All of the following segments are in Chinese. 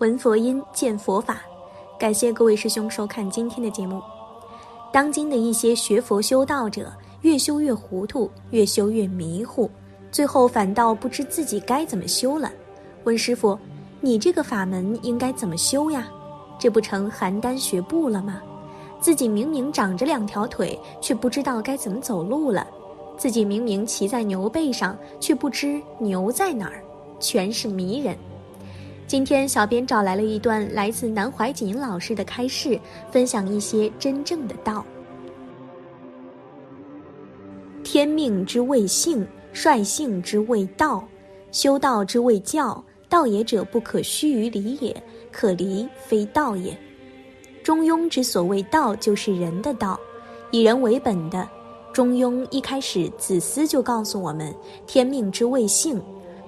闻佛音，见佛法。感谢各位师兄收看今天的节目。当今的一些学佛修道者，越修越糊涂，越修越迷糊，最后反倒不知自己该怎么修了。问师傅：“你这个法门应该怎么修呀？这不成邯郸学步了吗？自己明明长着两条腿，却不知道该怎么走路了；自己明明骑在牛背上，却不知牛在哪儿，全是迷人。”今天，小编找来了一段来自南怀瑾老师的开示，分享一些真正的道。天命之谓性，率性之谓道，修道之谓教。道也者，不可虚于离也，可离非道也。中庸之所谓道，就是人的道，以人为本的。中庸一开始，子思就告诉我们：天命之谓性。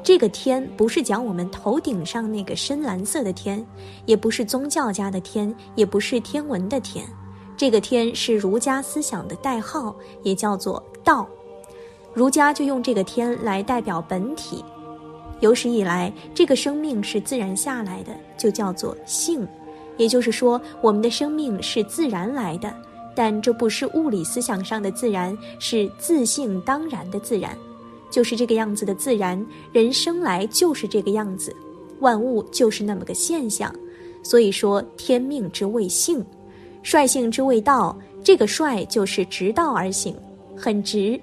这个天不是讲我们头顶上那个深蓝色的天，也不是宗教家的天，也不是天文的天。这个天是儒家思想的代号，也叫做道。儒家就用这个天来代表本体。有史以来，这个生命是自然下来的，就叫做性。也就是说，我们的生命是自然来的，但这不是物理思想上的自然，是自性当然的自然。就是这个样子的自然，人生来就是这个样子，万物就是那么个现象。所以说，天命之谓性，率性之谓道。这个率就是直道而行，很直。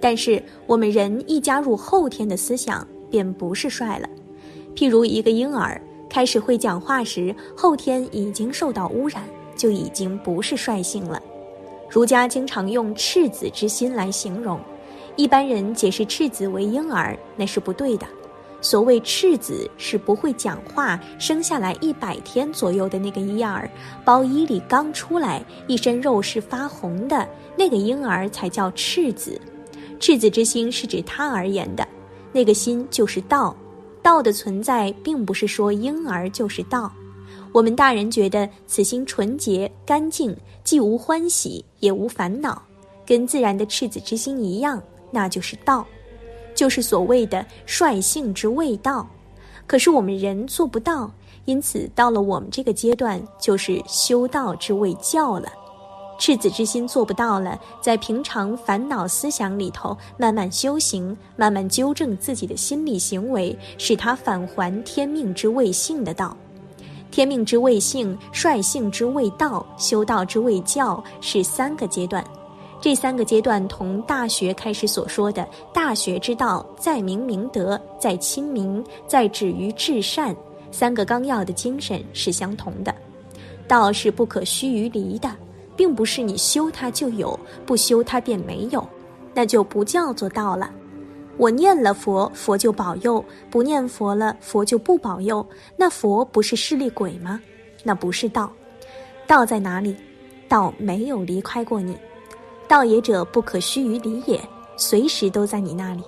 但是我们人一加入后天的思想，便不是率了。譬如一个婴儿开始会讲话时，后天已经受到污染，就已经不是率性了。儒家经常用赤子之心来形容。一般人解释赤子为婴儿，那是不对的。所谓赤子是不会讲话，生下来一百天左右的那个婴儿，包衣里刚出来，一身肉是发红的那个婴儿才叫赤子。赤子之心是指他而言的，那个心就是道。道的存在，并不是说婴儿就是道。我们大人觉得此心纯洁干净，既无欢喜，也无烦恼，跟自然的赤子之心一样。那就是道，就是所谓的率性之谓道。可是我们人做不到，因此到了我们这个阶段，就是修道之谓教了。赤子之心做不到了，在平常烦恼思想里头慢慢修行，慢慢纠正自己的心理行为，使他返还天命之谓性的道。天命之谓性，率性之谓道，修道之谓教，是三个阶段。这三个阶段同《大学》开始所说的“大学之道，在明明德，在亲民，在止于至善”三个纲要的精神是相同的。道是不可须臾离的，并不是你修它就有，不修它便没有，那就不叫做道了。我念了佛，佛就保佑；不念佛了，佛就不保佑。那佛不是势利鬼吗？那不是道。道在哪里？道没有离开过你。道也者，不可虚于离也，随时都在你那里。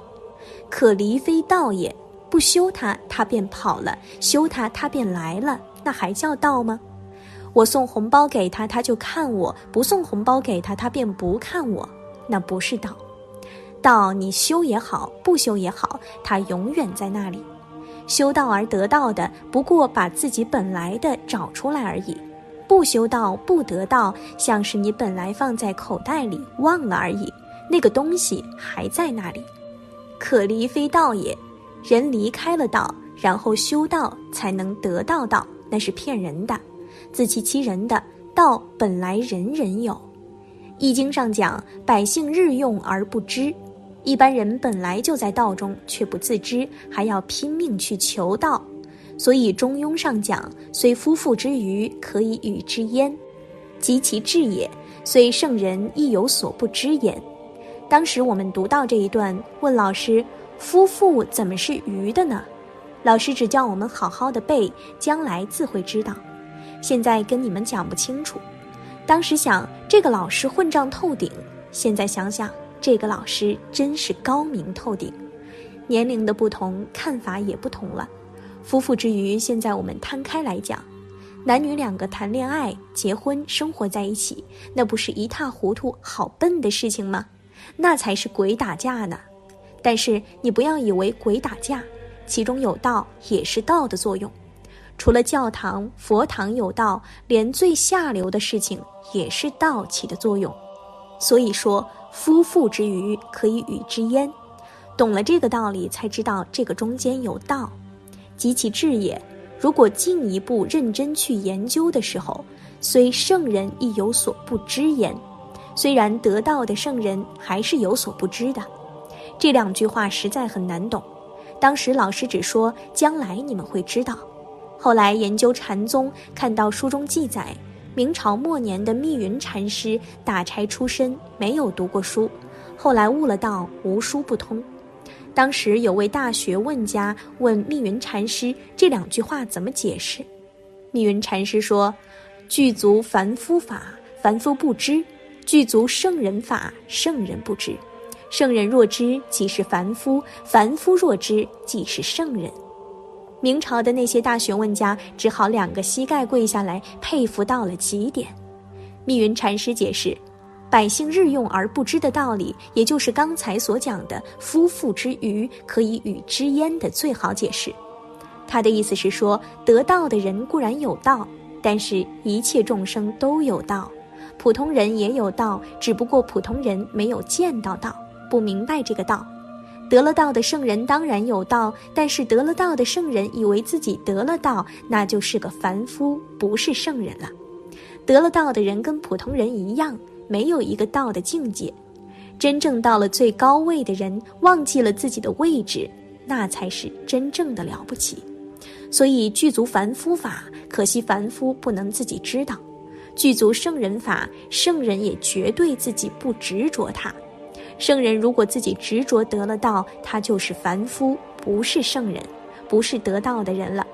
可离非道也，不修它，它便跑了；修它，它便来了。那还叫道吗？我送红包给他，他就看我；不送红包给他，他便不看我。那不是道。道你修也好，不修也好，它永远在那里。修道而得道的，不过把自己本来的找出来而已。不修道不得道，像是你本来放在口袋里忘了而已，那个东西还在那里。可离非道也，人离开了道，然后修道才能得到道，那是骗人的，自欺欺人的。道本来人人有，《易经》上讲，百姓日用而不知，一般人本来就在道中却不自知，还要拼命去求道。所以《中庸》上讲：“虽夫妇之愚，可以与之焉，及其智也；虽圣人，亦有所不知焉。”当时我们读到这一段，问老师：“夫妇怎么是愚的呢？”老师只叫我们好好的背，将来自会知道。现在跟你们讲不清楚。当时想这个老师混账透顶，现在想想这个老师真是高明透顶。年龄的不同，看法也不同了。夫妇之余，现在我们摊开来讲，男女两个谈恋爱、结婚、生活在一起，那不是一塌糊涂、好笨的事情吗？那才是鬼打架呢。但是你不要以为鬼打架，其中有道，也是道的作用。除了教堂、佛堂有道，连最下流的事情也是道起的作用。所以说，夫妇之余可以与之焉。懂了这个道理，才知道这个中间有道，及其智也。如果进一步认真去研究的时候，虽圣人亦有所不知焉。虽然得道的圣人还是有所不知的。这两句话实在很难懂。当时老师只说将来你们会知道。后来研究禅宗，看到书中记载，明朝末年的密云禅师打柴出身，没有读过书，后来悟了道，无书不通。当时有位大学问家问密云禅师这两句话怎么解释，密云禅师说：“具足凡夫法，凡夫不知；具足圣人法，圣人不知。圣人若知，即是凡夫；凡夫若知，即是圣人。”明朝的那些大学问家只好两个膝盖跪下来，佩服到了极点。密云禅师解释。百姓日用而不知的道理，也就是刚才所讲的“夫妇之余可以与之焉”的最好解释。他的意思是说，得道的人固然有道，但是一切众生都有道，普通人也有道，只不过普通人没有见到道，不明白这个道。得了道的圣人当然有道，但是得了道的圣人以为自己得了道，那就是个凡夫，不是圣人了。得了道的人跟普通人一样。没有一个道的境界，真正到了最高位的人，忘记了自己的位置，那才是真正的了不起。所以具足凡夫法，可惜凡夫不能自己知道；具足圣人法，圣人也绝对自己不执着他。圣人如果自己执着得了道，他就是凡夫，不是圣人，不是得道的人了。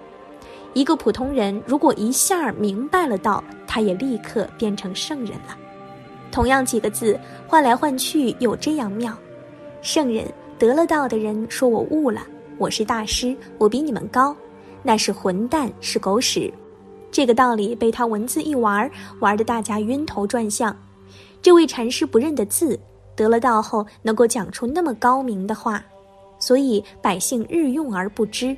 一个普通人如果一下明白了道，他也立刻变成圣人了。同样几个字换来换去有这样妙，圣人得了道的人说我悟了，我是大师，我比你们高，那是混蛋，是狗屎。这个道理被他文字一玩，玩得大家晕头转向。这位禅师不认得字，得了道后能够讲出那么高明的话，所以百姓日用而不知。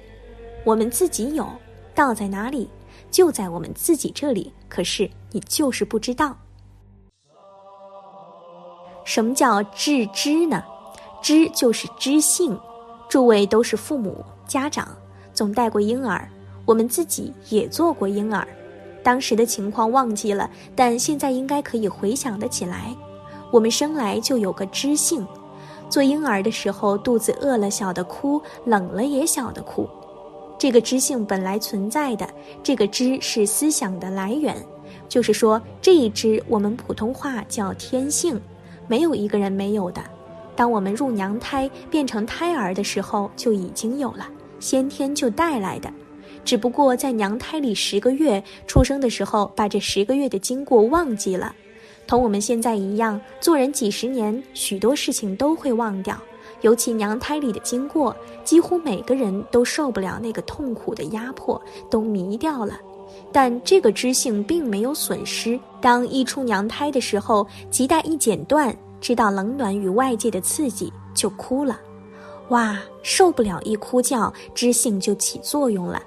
我们自己有道在哪里，就在我们自己这里，可是你就是不知道。什么叫致知呢？知就是知性。诸位都是父母、家长，总带过婴儿，我们自己也做过婴儿。当时的情况忘记了，但现在应该可以回想得起来。我们生来就有个知性，做婴儿的时候，肚子饿了小的哭，冷了也小的哭。这个知性本来存在的，这个知是思想的来源，就是说这一知我们普通话叫天性。没有一个人没有的。当我们入娘胎变成胎儿的时候，就已经有了，先天就带来的。只不过在娘胎里十个月，出生的时候把这十个月的经过忘记了，同我们现在一样，做人几十年，许多事情都会忘掉。尤其娘胎里的经过，几乎每个人都受不了那个痛苦的压迫，都迷掉了。但这个知性并没有损失。当一出娘胎的时候，脐带一剪断，知道冷暖与外界的刺激，就哭了。哇，受不了一哭叫，知性就起作用了。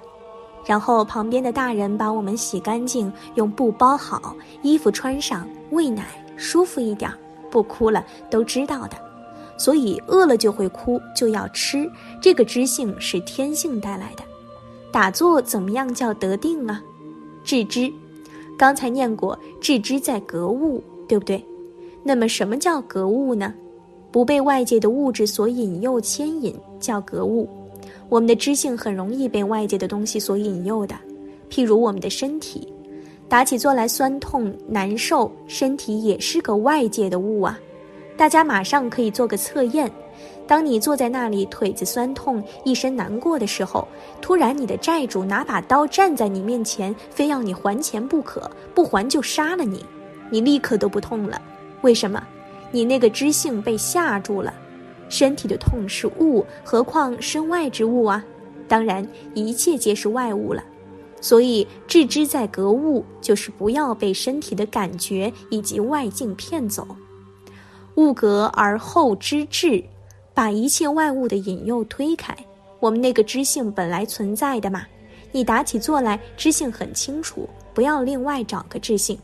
然后旁边的大人把我们洗干净，用布包好，衣服穿上，喂奶，舒服一点，不哭了，都知道的。所以饿了就会哭，就要吃。这个知性是天性带来的。打坐怎么样叫得定啊？致知，刚才念过，致知在格物，对不对？那么什么叫格物呢？不被外界的物质所引诱牵引，叫格物。我们的知性很容易被外界的东西所引诱的，譬如我们的身体，打起坐来酸痛难受，身体也是个外界的物啊。大家马上可以做个测验。当你坐在那里，腿子酸痛，一身难过的时候，突然你的债主拿把刀站在你面前，非要你还钱不可，不还就杀了你，你立刻都不痛了。为什么？你那个知性被吓住了。身体的痛是物，何况身外之物啊？当然，一切皆是外物了。所以，置之在格物，就是不要被身体的感觉以及外境骗走。物格而后知至。把一切外物的引诱推开，我们那个知性本来存在的嘛，你打起坐来知性很清楚，不要另外找个知性。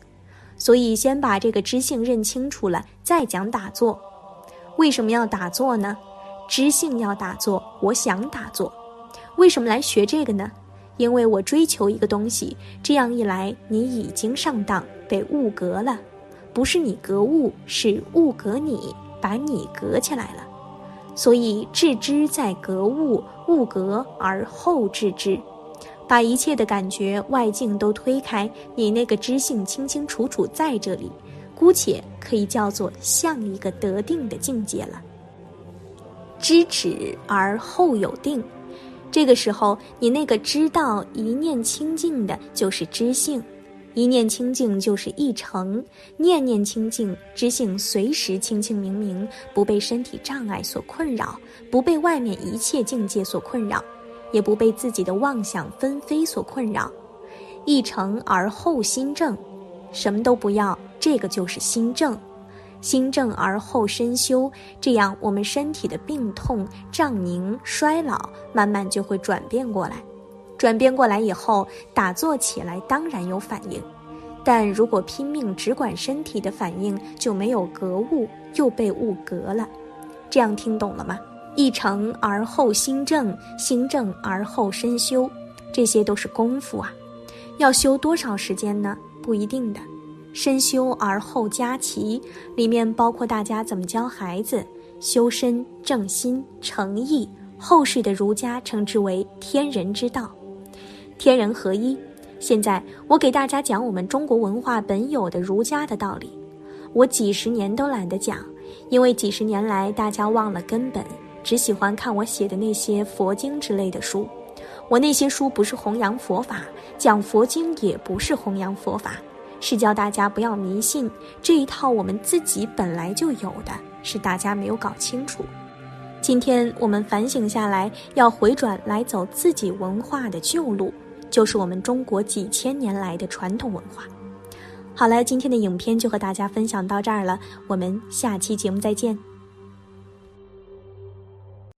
所以先把这个知性认清楚了，再讲打坐。为什么要打坐呢？知性要打坐，我想打坐。为什么来学这个呢？因为我追求一个东西。这样一来，你已经上当，被物格了。不是你格物，是物格你，把你隔起来了。所以致知在格物，物格而后致知。把一切的感觉、外境都推开，你那个知性清清楚楚在这里，姑且可以叫做像一个得定的境界了。知止而后有定，这个时候你那个知道一念清净的，就是知性。一念清净就是一成，念念清净，知性随时清清明明，不被身体障碍所困扰，不被外面一切境界所困扰，也不被自己的妄想纷飞所困扰。一成而后心正，什么都不要，这个就是心正。心正而后身修，这样我们身体的病痛、胀凝、衰老，慢慢就会转变过来。转变过来以后，打坐起来当然有反应，但如果拼命只管身体的反应，就没有格物，又被物格了。这样听懂了吗？一成而后心正，心正而后身修，这些都是功夫啊。要修多少时间呢？不一定的。身修而后家齐，里面包括大家怎么教孩子，修身、正心、诚意，后世的儒家称之为天人之道。天人合一。现在我给大家讲我们中国文化本有的儒家的道理。我几十年都懒得讲，因为几十年来大家忘了根本，只喜欢看我写的那些佛经之类的书。我那些书不是弘扬佛法，讲佛经也不是弘扬佛法，是教大家不要迷信这一套我们自己本来就有的，是大家没有搞清楚。今天我们反省下来，要回转来走自己文化的旧路。就是我们中国几千年来的传统文化。好了，今天的影片就和大家分享到这儿了，我们下期节目再见。